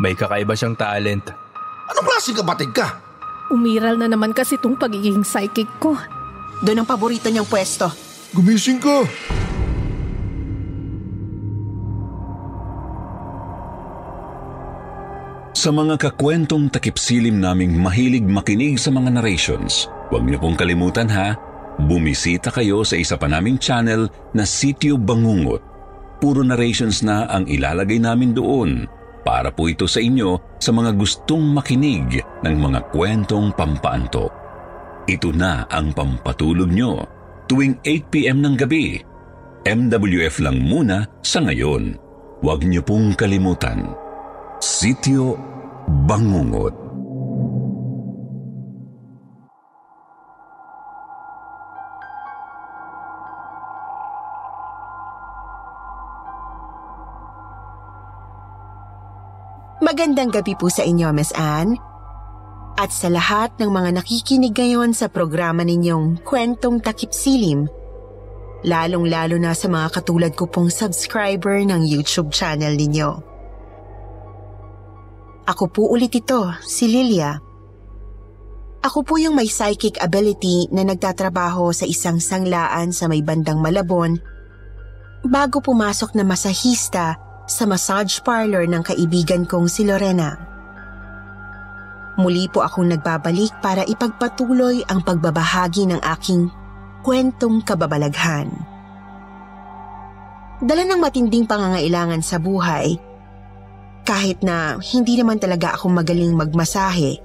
May kakaiba siyang talent. Anong klaseng kapatid ka? Umiral na naman kasi itong pagiging psychic ko. Doon ang paborito niyang pwesto. Gumising ka! Sa mga kakwentong takipsilim naming mahilig makinig sa mga narrations, huwag niyo pong kalimutan ha, bumisita kayo sa isa pa naming channel na Sityo Bangungot. Puro narrations na ang ilalagay namin doon para po ito sa inyo sa mga gustong makinig ng mga kwentong pampaanto. Ito na ang pampatulog nyo tuwing 8pm ng gabi. MWF lang muna sa ngayon. Huwag niyo pong kalimutan. Sityo Bangungot. Magandang gabi po sa inyo, Miss Anne. At sa lahat ng mga nakikinig ngayon sa programa ninyong Kwentong Takip Silim, lalong-lalo na sa mga katulad ko pong subscriber ng YouTube channel ninyo. Ako po ulit ito, si Lilia. Ako po yung may psychic ability na nagtatrabaho sa isang sanglaan sa may bandang Malabon bago pumasok na masahista sa massage parlor ng kaibigan kong si Lorena. Muli po akong nagbabalik para ipagpatuloy ang pagbabahagi ng aking kwentong kababalaghan. Dala ng matinding pangangailangan sa buhay, kahit na hindi naman talaga ako magaling magmasahe,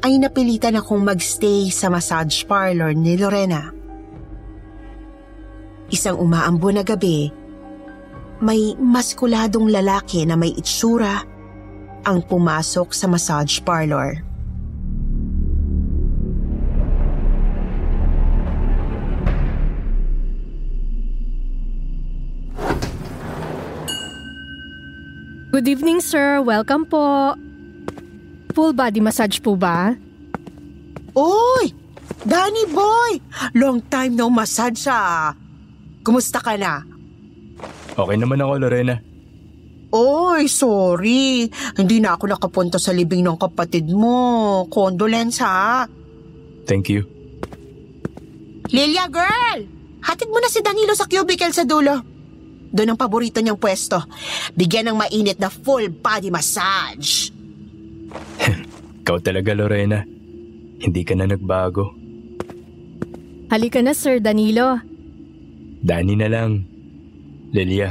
ay napilitan akong magstay sa massage parlor ni Lorena. Isang umaambo na gabi, may maskuladong lalaki na may itsura ang pumasok sa massage parlor. Good evening, sir. Welcome po. Full body massage po ba? Uy! Danny boy! Long time no massage ah. Kumusta ka na? Okay naman ako, Lorena. Oy, sorry. Hindi na ako nakapunta sa libing ng kapatid mo. Condolence ha. Thank you. Lilia girl! Hatid mo na si Danilo sa cubicle sa dulo. Doon ang paborito niyang pwesto. Bigyan ng mainit na full body massage. Ikaw talaga, Lorena. Hindi ka na nagbago. Halika na, Sir Danilo. Dani na lang. Lilia,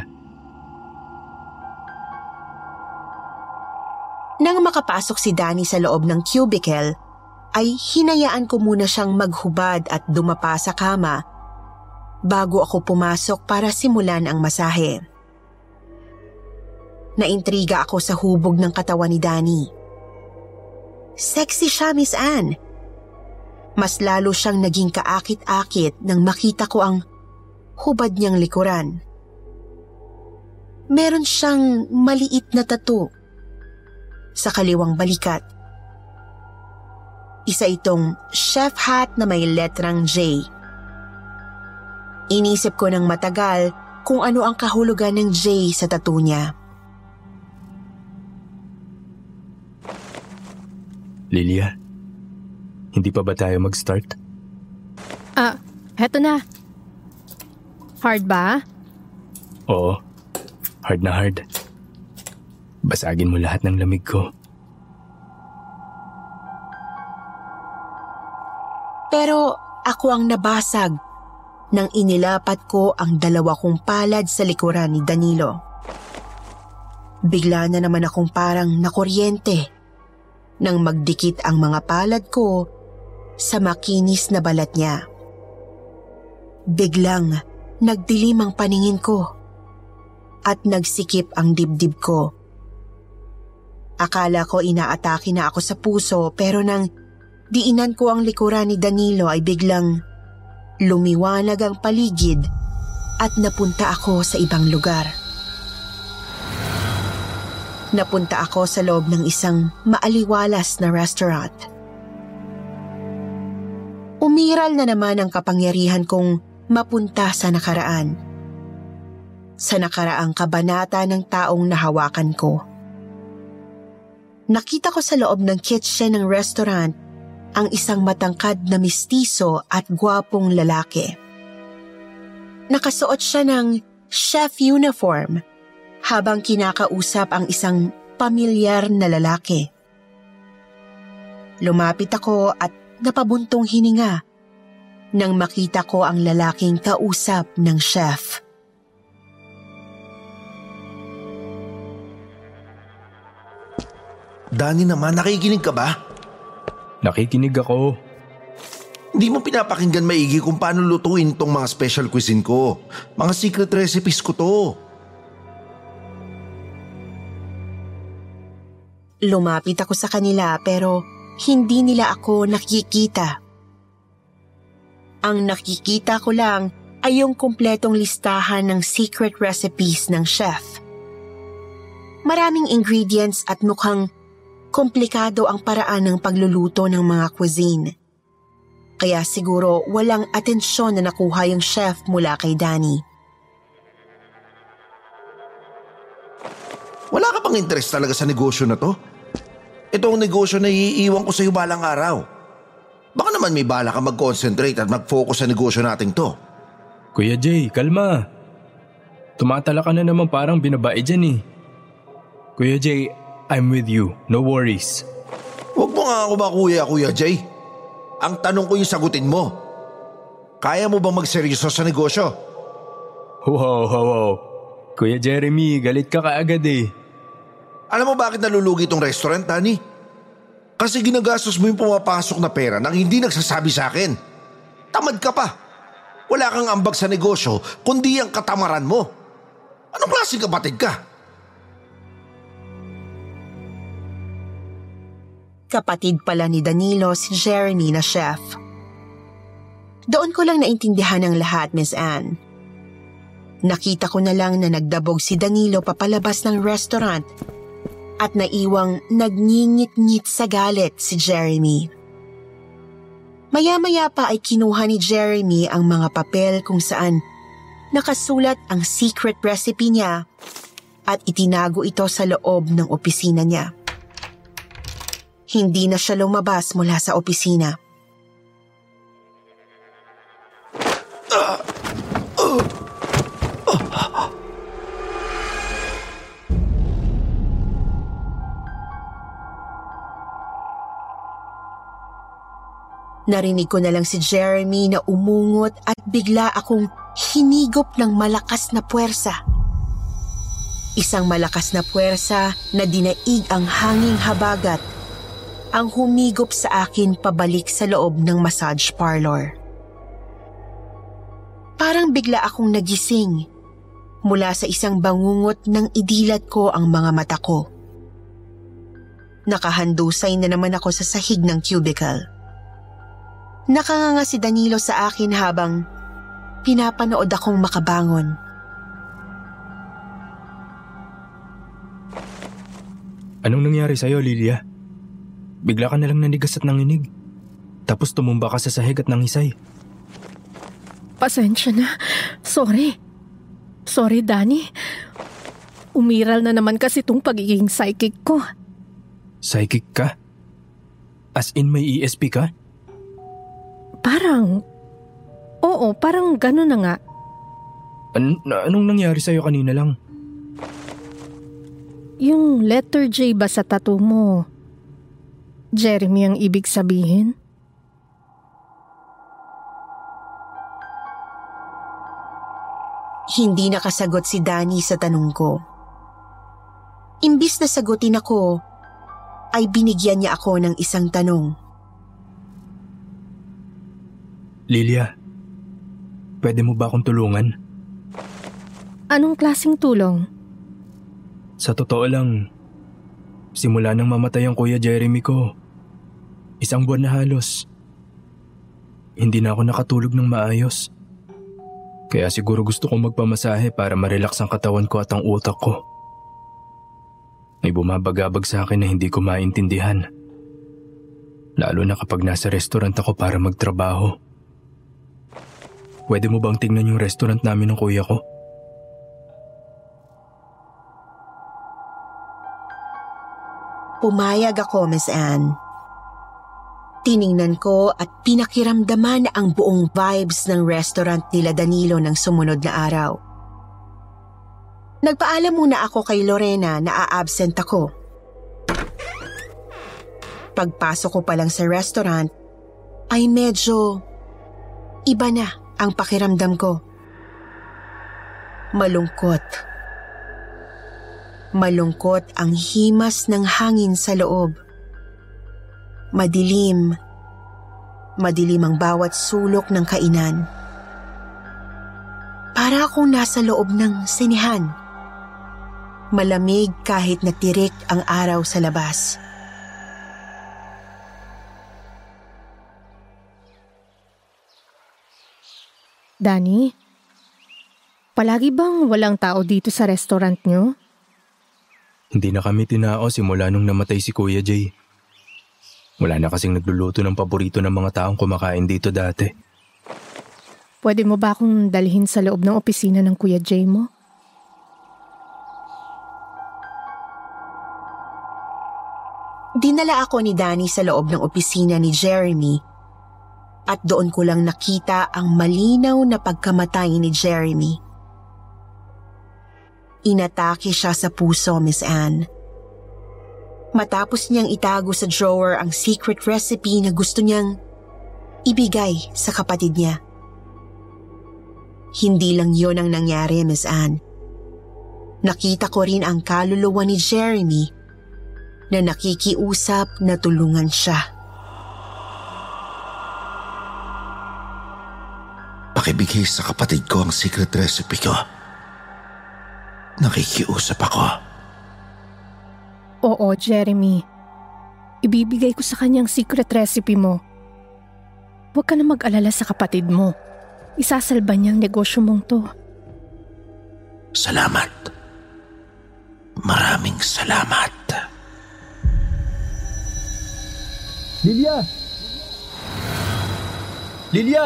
Nang makapasok si Danny sa loob ng cubicle, ay hinayaan ko muna siyang maghubad at dumapa sa kama bago ako pumasok para simulan ang masahe. Naintriga ako sa hubog ng katawan ni Danny. Sexy siya, Miss Anne. Mas lalo siyang naging kaakit-akit nang makita ko ang hubad niyang likuran. Meron siyang maliit na tattoo sa kaliwang balikat. Isa itong chef hat na may letrang J. Inisip ko ng matagal kung ano ang kahulugan ng J sa tattoo niya. Lilia, hindi pa ba tayo mag-start? Ah, heto na. Hard ba? Oo, hard na hard. Basagin mo lahat ng lamig ko. Pero ako ang nabasag nang inilapat ko ang dalawa kong palad sa likuran ni Danilo. Bigla na naman akong parang nakuryente nang magdikit ang mga palad ko sa makinis na balat niya. Biglang nagdilim ang paningin ko at nagsikip ang dibdib ko. Akala ko inaatake na ako sa puso pero nang diinan ko ang likuran ni Danilo ay biglang lumiwanag ang paligid at napunta ako sa ibang lugar. Napunta ako sa loob ng isang maaliwalas na restaurant. Umiral na naman ang kapangyarihan kong mapunta sa nakaraan. Sa nakaraang kabanata ng taong nahawakan ko. Nakita ko sa loob ng kitchen ng restaurant ang isang matangkad na mistiso at gwapong lalaki. Nakasuot siya ng chef uniform habang kinakausap ang isang pamilyar na lalaki. Lumapit ako at napabuntong hininga nang makita ko ang lalaking kausap ng chef. Danny naman, nakikinig ka ba? Nakikinig ako. Hindi mo pinapakinggan maigi kung paano lutuin tong mga special cuisine ko. Mga secret recipes ko to. Lumapit ako sa kanila pero hindi nila ako nakikita. Ang nakikita ko lang ay yung kumpletong listahan ng secret recipes ng chef. Maraming ingredients at mukhang komplikado ang paraan ng pagluluto ng mga cuisine. Kaya siguro walang atensyon na nakuha yung chef mula kay Danny. Wala ka bang interest talaga sa negosyo na to? Ito ang negosyo na iiwan ko sa iyo balang araw. Baka naman may bala ka mag-concentrate at mag-focus sa negosyo nating to. Kuya Jay, kalma. Tumatala ka na naman parang binabae dyan eh. Kuya Jay, I'm with you. No worries. Huwag mo nga ako ba kuya, Kuya Jay? Ang tanong ko yung sagutin mo. Kaya mo bang magseryoso sa negosyo? Wow, wow, wow. Kuya Jeremy, galit ka kaagad eh. Alam mo bakit nalulugi itong restaurant, Danny? Kasi ginagastos mo yung pumapasok na pera nang hindi nagsasabi sa akin. Tamad ka pa. Wala kang ambag sa negosyo kundi ang katamaran mo. Anong klaseng kapatid ka? Kapatid pala ni Danilo si Jeremy na chef. Doon ko lang naintindihan ang lahat, Miss Anne. Nakita ko na lang na nagdabog si Danilo papalabas ng restaurant at naiwang nagngingit-ngit sa galit si Jeremy. Maya-maya pa ay kinuha ni Jeremy ang mga papel kung saan nakasulat ang secret recipe niya at itinago ito sa loob ng opisina niya. Hindi na siya lumabas mula sa opisina. Narinig ko na lang si Jeremy na umungot at bigla akong hinigop ng malakas na puwersa. Isang malakas na puwersa na dinaig ang hanging habagat ang humigop sa akin pabalik sa loob ng massage parlor. Parang bigla akong nagising mula sa isang bangungot ng idilat ko ang mga mata ko. Nakahandusay na naman ako sa sahig ng cubicle. Nakanganga si Danilo sa akin habang pinapanood akong makabangon. Anong nangyari sa'yo, Lilia? Bigla ka nalang nanigas at nanginig. Tapos tumumba ka sa sahig at nangisay. Pasensya na. Sorry. Sorry, Danny. Umiral na naman kasi itong pagiging psychic ko. Psychic ka? As in may ESP ka? Parang... Oo, parang gano'n na nga. An- anong nangyari sa'yo kanina lang? Yung letter J ba sa tattoo mo? Jeremy ang ibig sabihin? Hindi nakasagot si Danny sa tanong ko. Imbis na sagutin ako, ay binigyan niya ako ng isang tanong. Lilia, pwede mo ba akong tulungan? Anong klasing tulong? Sa totoo lang, simula nang mamatay ang kuya Jeremy ko, isang buwan na halos, hindi na ako nakatulog ng maayos. Kaya siguro gusto kong magpamasahe para marelax ang katawan ko at ang utak ko. May bumabagabag sa akin na hindi ko maintindihan. Lalo na kapag nasa restaurant ako para magtrabaho. Pwede mo bang tingnan yung restaurant namin ng kuya ko? Pumayag ako, Miss Anne. Tiningnan ko at pinakiramdaman ang buong vibes ng restaurant nila Danilo ng sumunod na araw. Nagpaalam muna ako kay Lorena na a-absent ako. Pagpasok ko pa lang sa restaurant, ay medyo iba na ang pakiramdam ko. Malungkot. Malungkot ang himas ng hangin sa loob. Madilim. Madilim ang bawat sulok ng kainan. Para akong nasa loob ng sinihan. Malamig kahit natirik ang araw sa labas. Danny, palagi bang walang tao dito sa restaurant nyo? Hindi na kami tinao simula nung namatay si Kuya Jay. Wala na kasing nagluluto ng paborito ng mga taong kumakain dito dati. Pwede mo ba akong dalhin sa loob ng opisina ng Kuya Jay mo? Dinala ako ni Danny sa loob ng opisina ni Jeremy at doon ko lang nakita ang malinaw na pagkamatay ni Jeremy. Inatake siya sa puso, Miss Anne. Matapos niyang itago sa drawer ang secret recipe na gusto niyang ibigay sa kapatid niya. Hindi lang yon ang nangyari, Miss Anne. Nakita ko rin ang kaluluwa ni Jeremy na nakikiusap na tulungan siya. Pakibigay sa kapatid ko ang secret recipe ko. Nakikiusap ako. Oo, Jeremy. Ibibigay ko sa kanyang secret recipe mo. Huwag ka na mag-alala sa kapatid mo. Isasalba niyang negosyo mong to. Salamat. Maraming salamat. Lilia! Lilia!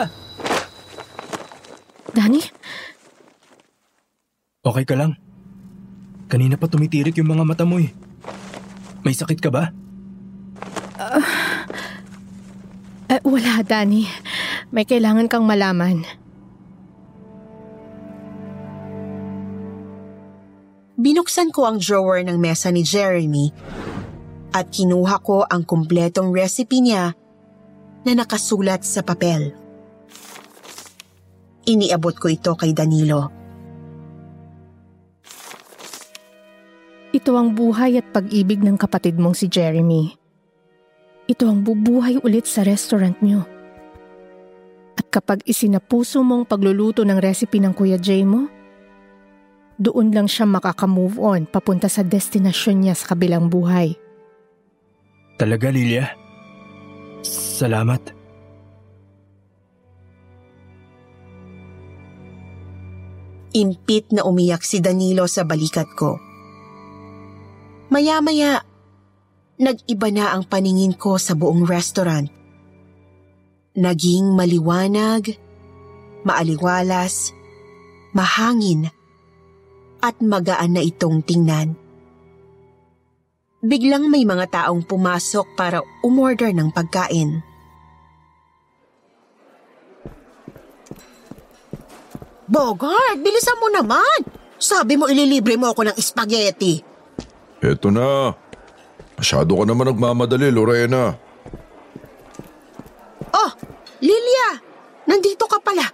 Danny, Okay ka lang? Kanina pa tumitirik yung mga mata mo eh. May sakit ka ba? eh, wala Danny. May kailangan kang malaman. Binuksan ko ang drawer ng mesa ni Jeremy at kinuha ko ang kumpletong recipe niya na nakasulat sa papel. Iniabot ko ito kay Danilo. Ito ang buhay at pag-ibig ng kapatid mong si Jeremy. Ito ang bubuhay ulit sa restaurant niyo. At kapag isinapuso mong pagluluto ng recipe ng Kuya Jay mo, doon lang siya makaka-move on papunta sa destinasyon niya sa kabilang buhay. Talaga, Lilia? Salamat. Impit na umiyak si Danilo sa balikat ko. Maya-maya, nag-iba na ang paningin ko sa buong restaurant. Naging maliwanag, maaliwalas, mahangin, at magaan na itong tingnan. Biglang may mga taong pumasok para umorder ng pagkain. Bogart, bilisan mo naman! Sabi mo ililibre mo ako ng spaghetti. Eto na. Masyado ka naman nagmamadali, Lorena. Oh, Lilia! Nandito ka pala.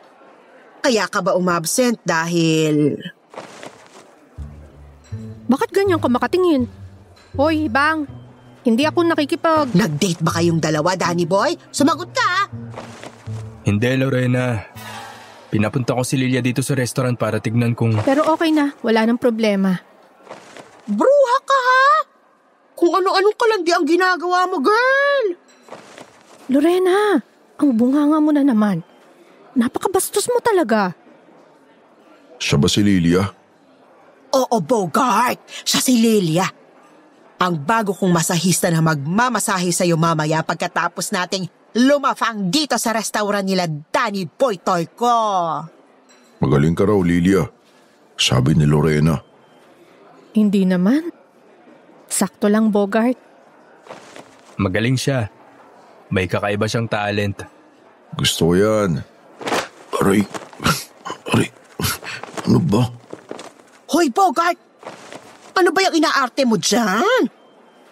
Kaya ka ba umabsent dahil... Bakit ganyan ka makatingin? Hoy, Bang! Hindi ako nakikipag... Nag-date ba kayong dalawa, Danny Boy? Sumagot ka! ah. Hindi, Lorena. Pinapunta ko si Lilia dito sa restaurant para tignan kung... Pero okay na, wala nang problema. Bruha ka ha? Kung ano-anong kalandi ang ginagawa mo, girl! Lorena, ang bunganga mo na naman. Napakabastos mo talaga. Siya ba si Lilia? Oo, Bogart. Siya si Lilia. Ang bago kong masahista na magmamasahe sa'yo mamaya pagkatapos nating lumafang dito sa restaurant nila Danny Boy Toy ko. Magaling ka raw, Lilia. Sabi ni Lorena. Hindi naman. Sakto lang, Bogart. Magaling siya. May kakaiba siyang talent. Gusto ko yan. Aray. Aray. Ano ba? Hoy, Bogart! Ano ba yung inaarte mo dyan?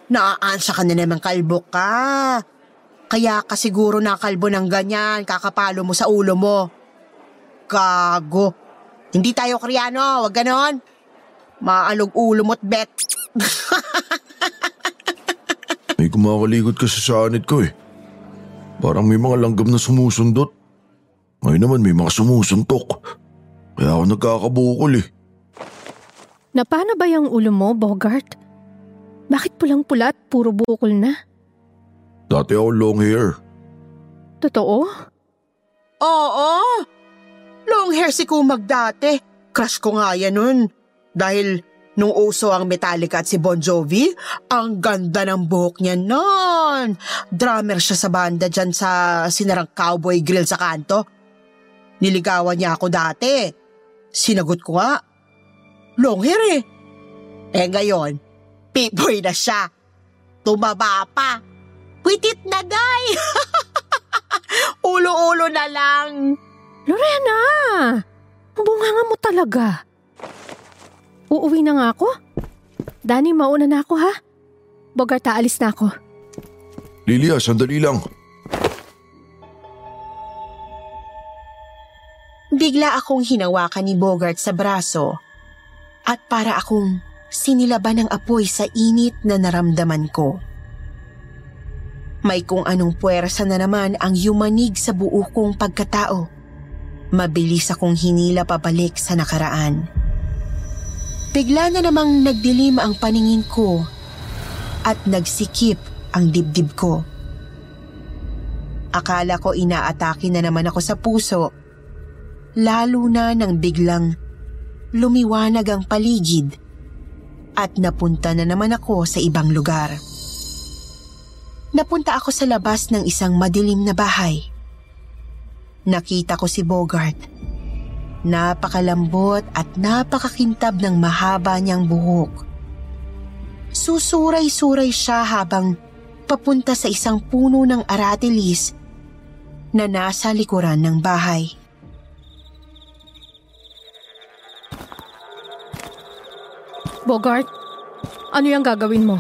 Naaansya ka na naman kalbo ka. Kaya ka siguro nakalbo ng ganyan, kakapalo mo sa ulo mo. Gago. Hindi tayo kriano, wag ganon. Maalog ulo mo't bet. May kumakalikot kasi sa anit ko eh. Parang may mga langgam na sumusundot. Ngayon naman may mga sumusuntok. Kaya ako nagkakabukol eh. Napana ba yung ulo mo, Bogart? Bakit pulang-pula at puro bukol na? Dati ako long hair. Totoo? Oo. Long hair si Kumag dati. Crush ko nga yan nun. Dahil nung uso ang Metallica at si Bon Jovi, ang ganda ng buhok niya nun. Drummer siya sa banda dyan sa sinarang cowboy grill sa kanto. Niligawan niya ako dati. Sinagot ko nga. Long hair eh. Eh ngayon, pipoy na siya. Tumaba pa. Witit na, day! Ulo-ulo na lang. Lorena! Ang bunganga mo talaga. Uuwi na nga ako? Dani, mauna na ako ha? Bogart, aalis na ako. Lilia, sandali lang. Bigla akong hinawakan ni Bogart sa braso at para akong sinilaban ng apoy sa init na naramdaman ko. May kung anong puwersa na naman ang yumanig sa buo kong pagkatao. Mabilis akong hinila pabalik sa nakaraan. Bigla na namang nagdilim ang paningin ko at nagsikip ang dibdib ko. Akala ko inaatake na naman ako sa puso, lalo na nang biglang lumiwanag ang paligid at napunta na naman ako sa ibang lugar. Napunta ako sa labas ng isang madilim na bahay. Nakita ko si Bogart. Napakalambot at napakakintab ng mahaba niyang buhok. Susuray-suray siya habang papunta sa isang puno ng aratilis na nasa likuran ng bahay. Bogart, ano yung gagawin mo?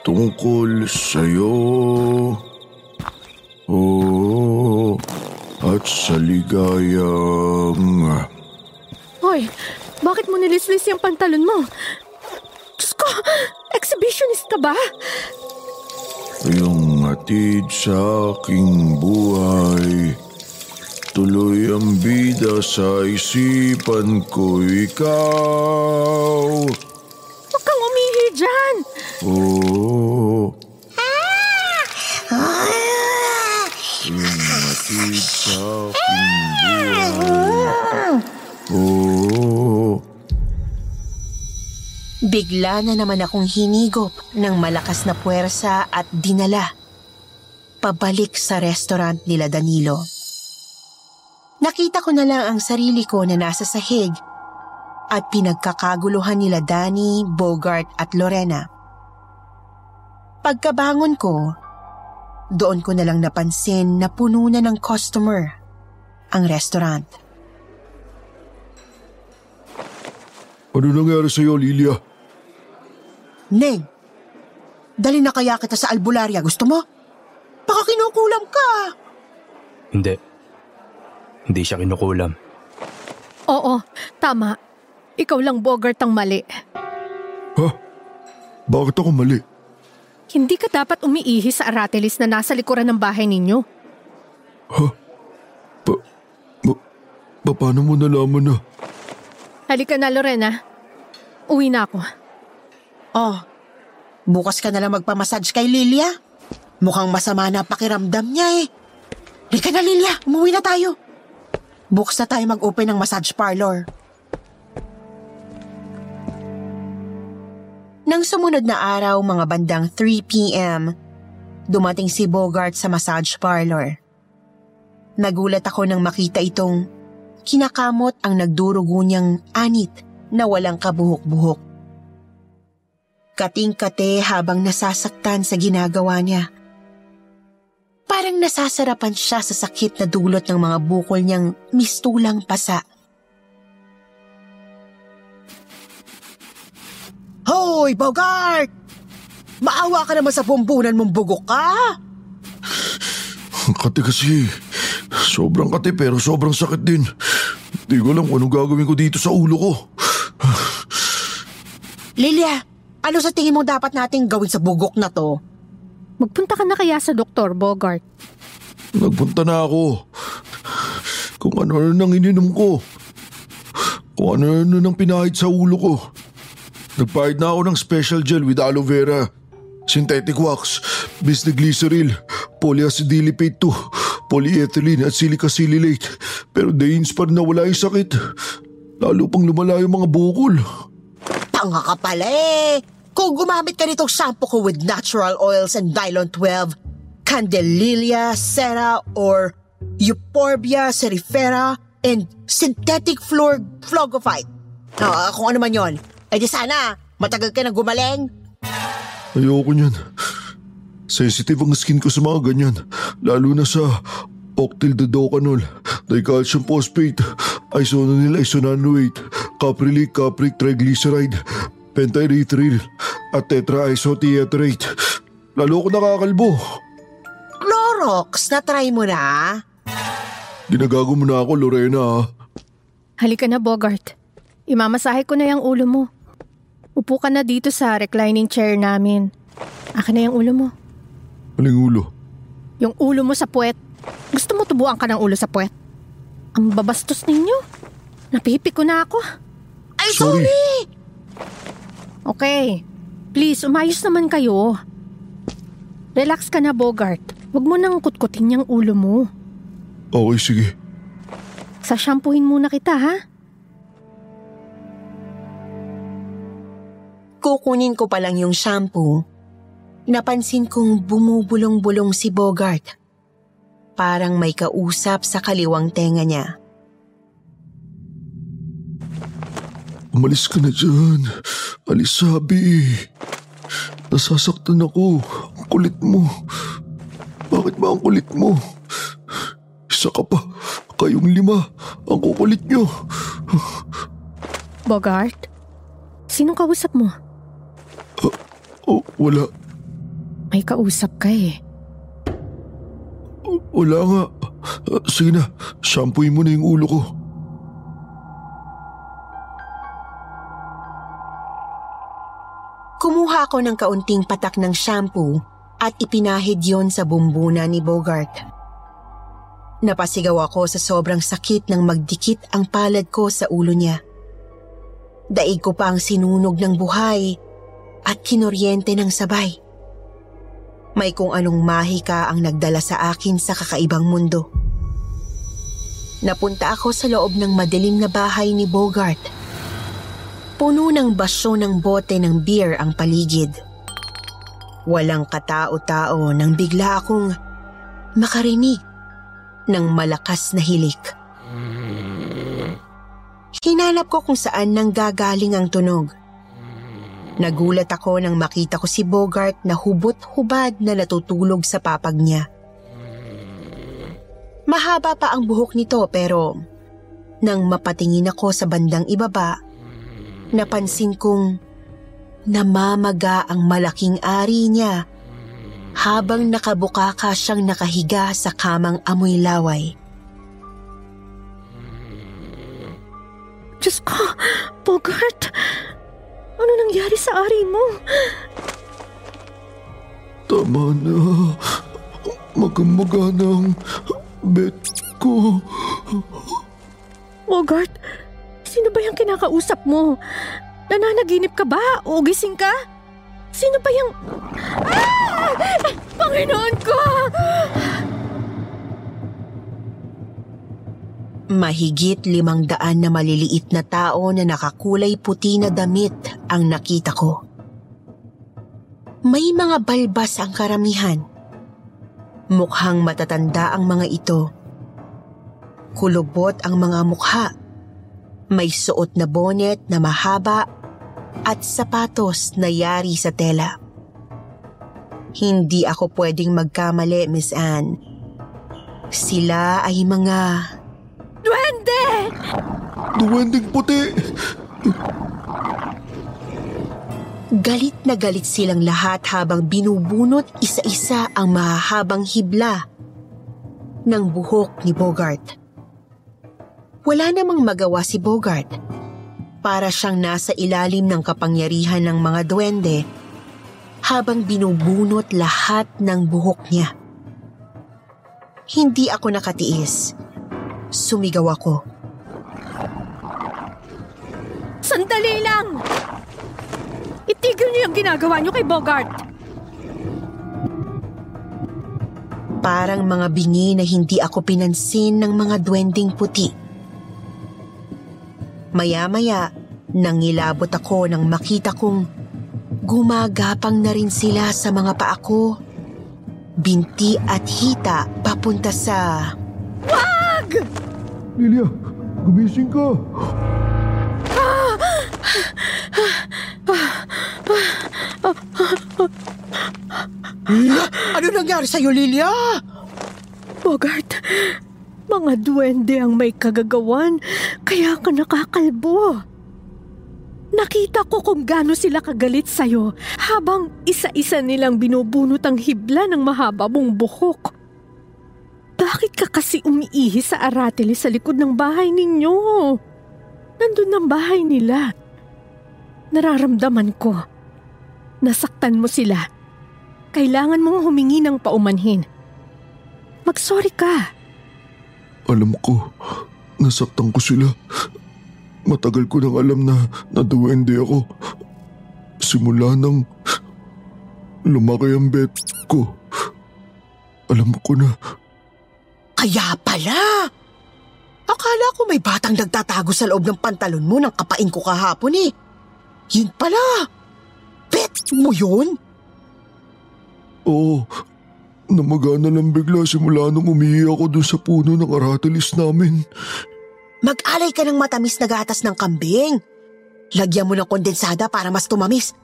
Tungkol sa'yo. Oo. At sa ligayang... Hoy, bakit mo nilislis yung pantalon mo? Diyos ko, exhibitionist ka ba? Yung atid sa aking buhay. Tuloy ang bida sa isipan ko ikaw. Huwag kang umihi dyan! Oo. Bigla na naman akong hinigop ng malakas na puwersa at dinala. Pabalik sa restaurant nila Danilo. Nakita ko na lang ang sarili ko na nasa sahig at pinagkakaguluhan nila Danny, Bogart at Lorena. Pagkabangon ko, doon ko na lang napansin na puno na ng customer ang restaurant. Ano nangyari sa'yo, Lilia? Neng, dali na kaya kita sa albularya. Gusto mo? Baka kinukulam ka. Hindi. Hindi siya kinukulam. Oo, tama. Ikaw lang Bogart ang mali. Ha? Bakit ako mali? Hindi ka dapat umiihi sa aratilis na nasa likuran ng bahay ninyo. Ha? Ba- ba- Paano mo nalaman na? Halika na, Lorena. Uwi na ako. Oh, bukas ka na lang magpamassage kay Lilia. Mukhang masama na pakiramdam niya eh. Halika na Lilia, umuwi na tayo. Bukas na tayo mag-open ng massage parlor. Nang sumunod na araw, mga bandang 3pm, dumating si Bogart sa massage parlor. Nagulat ako nang makita itong kinakamot ang nagdurugo niyang anit na walang kabuhok-buhok. Kating-kate habang nasasaktan sa ginagawa niya. Parang nasasarapan siya sa sakit na dulot ng mga bukol niyang mistulang pasa. Hoy, Bogart! Maawa ka naman sa bumbunan mong bugok ka! Kati kasi. Sobrang kati pero sobrang sakit din. Hindi ko alam kung anong gagawin ko dito sa ulo ko. Lilia, ano sa tingin mo dapat nating gawin sa bugok na to? Magpunta ka na kaya sa doktor, Bogart. Nagpunta na ako. Kung ano nang ininom ko. Kung ano nang pinahid sa ulo ko. Nagpahid na ako ng special gel with aloe vera, synthetic wax, bisdiglyceril, polyacetylipate 2, polyethylene at silicasilylate. Pero days pa rin nawala yung sakit. Lalo pang lumala yung mga bukol. Tanga ka pala eh! Kung gumamit ka nitong shampoo ko with natural oils and Dylon 12, Candelilia, Sera, or Euphorbia cerifera, and synthetic floor flogophyte. Ah, kung ano man yon. Eh di sana, matagal ka na gumaling. Ayoko niyan. Sensitive ang skin ko sa mga ganyan. Lalo na sa octyldodocanol, dicalcium phosphate, isononyl isonanoate, caprilic capric triglyceride, pentyrethril, at tetraisothiatrate. Lalo ako nakakalbo. Clorox, na-try mo na? Ginagago mo na ako, Lorena. ha? Halika na, Bogart. Imamasahe ko na yung ulo mo. Upo ka na dito sa reclining chair namin. Akin na yung ulo mo. Aling ulo. Yung ulo mo sa puwet. Gusto mo tubuan ka ng ulo sa puwet? Ang babastos ninyo. Napipi ko na ako. Ay, Sorry. sorry! Okay. Please, umayos naman kayo. Relax ka na, Bogart. Huwag mo nang kutkutin yung ulo mo. Okay, sige. Sa shampooin muna kita, ha? Kukunin ko pa lang yung shampoo. Napansin kong bumubulong-bulong si Bogart. Parang may kausap sa kaliwang tenga niya. Umalis ka na dyan. Alisabi. Nasasaktan ako. Ang kulit mo. Bakit ba ang kulit mo? Isa ka pa. Kayong lima. Ang kukulit nyo. Bogart? Sinong kausap mo? Oh, wala. May kausap ka eh. Wala nga. Ah, sige na. Shampooin mo na yung ulo ko. Kumuha ako ng kaunting patak ng shampoo at ipinahid yon sa bumbuna ni Bogart. Napasigaw ako sa sobrang sakit ng magdikit ang palad ko sa ulo niya. Daig ko pa ang sinunog ng buhay at kinoryente ng sabay. May kung anong mahika ang nagdala sa akin sa kakaibang mundo. Napunta ako sa loob ng madilim na bahay ni Bogart. Puno ng basyo ng bote ng beer ang paligid. Walang katao-tao nang bigla akong makarinig ng malakas na hilik. Hinanap ko kung saan nang gagaling ang tunog. Nagulat ako nang makita ko si Bogart na hubot-hubad na natutulog sa papag niya. Mahaba pa ang buhok nito pero nang mapatingin ako sa bandang ibaba, napansin kong namamaga ang malaking ari niya habang nakabukaka siyang nakahiga sa kamang amoy laway. Diyos ko, Bogart! Ano nangyari sa ari mo? Tama na. Magamaga ng bet ko. Bogart, sino ba yung kinakausap mo? Nananaginip ka ba o gising ka? Sino ba yung... Ah! Panginoon ko! Mahigit limang daan na maliliit na tao na nakakulay puti na damit ang nakita ko. May mga balbas ang karamihan. Mukhang matatanda ang mga ito. Kulubot ang mga mukha. May suot na bonnet na mahaba at sapatos na yari sa tela. Hindi ako pwedeng magkamali, Miss Anne. Sila ay mga Duwende! Duwending puti! Galit na galit silang lahat habang binubunot isa-isa ang mahahabang hibla ng buhok ni Bogart. Wala namang magawa si Bogart. Para siyang nasa ilalim ng kapangyarihan ng mga duwende habang binubunot lahat ng buhok niya. Hindi ako nakatiis. Sumigaw ako. Sandali lang! Itigil niyo yung ginagawa niyo kay Bogart! Parang mga bingi na hindi ako pinansin ng mga duwending puti. Maya-maya, nangilabot ako nang makita kong gumagapang na rin sila sa mga paa ko. Binti at hita papunta sa... Wag! Lilia, gumising ka! Ano nangyari sa'yo, Lilia? Bogart, mga duwende ang may kagagawan, kaya ka nakakalbo. Nakita ko kung gaano sila kagalit sa'yo habang isa-isa nilang binubunot ang hibla ng mahaba mong buhok. Bakit ka kasi umiihi sa aratili sa likod ng bahay ninyo? Nandun ang bahay nila. Nararamdaman ko. Nasaktan mo sila. Kailangan mong humingi ng paumanhin. Magsorry ka. Alam ko, nasaktan ko sila. Matagal ko nang alam na naduwende ako. Simula nang lumaki ang bet ko. Alam ko na Kaya pala! Akala ko may batang nagtatago sa loob ng pantalon mo nang kapain ko kahapon eh. Yun pala! Bet mo yun? Oo, namagana lang bigla simula nung umihi ako dun sa puno ng aratilis namin. Mag-alay ka ng matamis na gatas ng kambing. Lagyan mo ng kondensada para mas tumamis.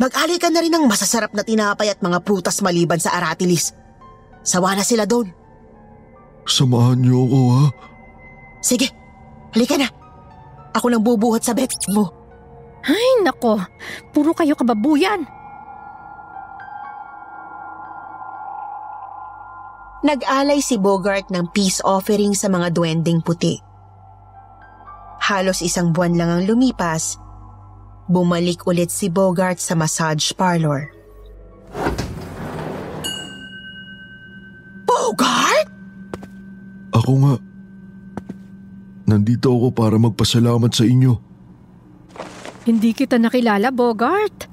Mag-alay ka na rin ng masasarap na tinapay at mga prutas maliban sa aratilis. Sawa na sila doon. Samahan niyo ako ha. Sige, halika na. Ako nang bubuhat sa bet mo. Ay, nako. Puro kayo kababuyan. Nag-alay si Bogart ng peace offering sa mga duwending puti. Halos isang buwan lang ang lumipas, bumalik ulit si Bogart sa massage parlor. Bogart? Ako nga. Nandito ako para magpasalamat sa inyo. Hindi kita nakilala, Bogart.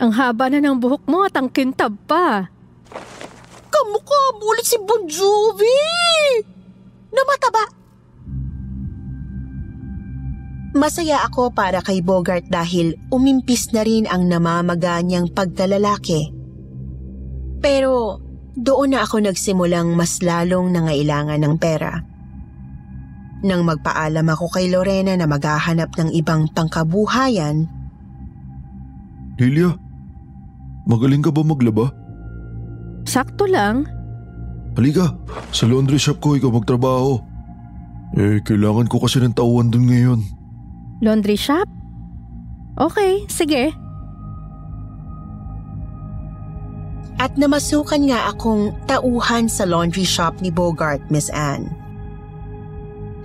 Ang haba na ng buhok mo at ang kintab pa. Kamukha mo ulit si Bon Jovi! Namataba! Masaya ako para kay Bogart dahil umimpis na rin ang namamaga niyang pagkalalaki. Pero doon na ako nagsimulang mas lalong nangailangan ng pera. Nang magpaalam ako kay Lorena na maghahanap ng ibang pangkabuhayan, Lilia, magaling ka ba maglaba? Sakto lang. Halika, sa laundry shop ko ikaw magtrabaho. Eh, kailangan ko kasi ng tauhan dun ngayon. Laundry shop? Okay, sige. at namasukan nga akong tauhan sa laundry shop ni Bogart, Miss Anne.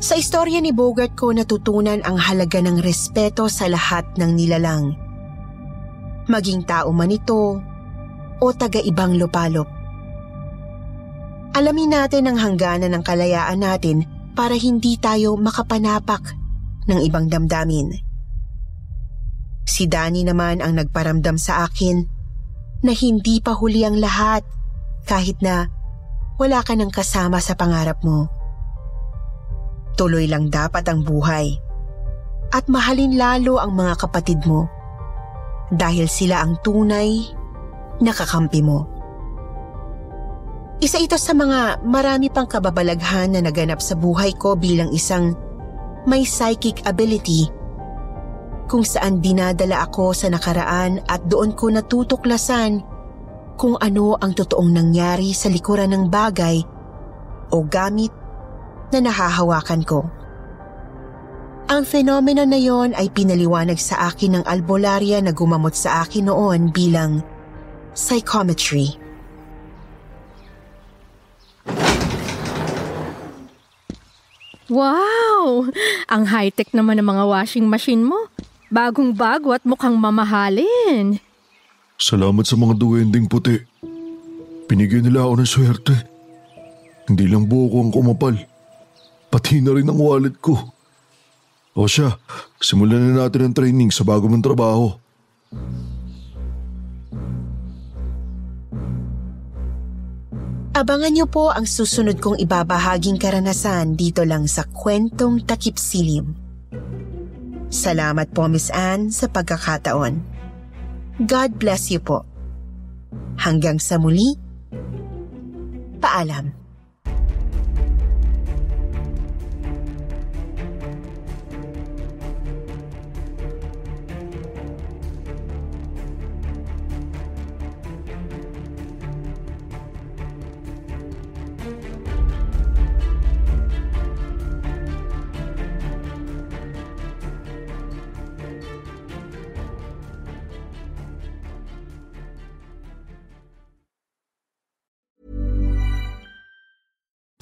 Sa istorya ni Bogart ko natutunan ang halaga ng respeto sa lahat ng nilalang. Maging tao man ito o taga-ibang lupalop. Alamin natin ang hangganan ng kalayaan natin para hindi tayo makapanapak ng ibang damdamin. Si Danny naman ang nagparamdam sa akin na hindi pa huli ang lahat kahit na wala ka ng kasama sa pangarap mo. Tuloy lang dapat ang buhay at mahalin lalo ang mga kapatid mo dahil sila ang tunay na kakampi mo. Isa ito sa mga marami pang kababalaghan na naganap sa buhay ko bilang isang may psychic ability kung saan dinadala ako sa nakaraan at doon ko natutuklasan kung ano ang totoong nangyari sa likuran ng bagay o gamit na nahahawakan ko. Ang fenomeno na yon ay pinaliwanag sa akin ng albularya na gumamot sa akin noon bilang psychometry. Wow! Ang high-tech naman ng mga washing machine mo. Bagong-bago at mukhang mamahalin. Salamat sa mga duwending puti. Pinigyan nila ako ng swerte. Hindi lang buo ko ang kumapal. Pati na rin ang wallet ko. O siya, simulan na natin ang training sa bago mong trabaho. Abangan niyo po ang susunod kong ibabahaging karanasan dito lang sa Kwentong Takip Silim. Salamat po Miss Anne sa pagkakataon. God bless you po. Hanggang sa muli, paalam.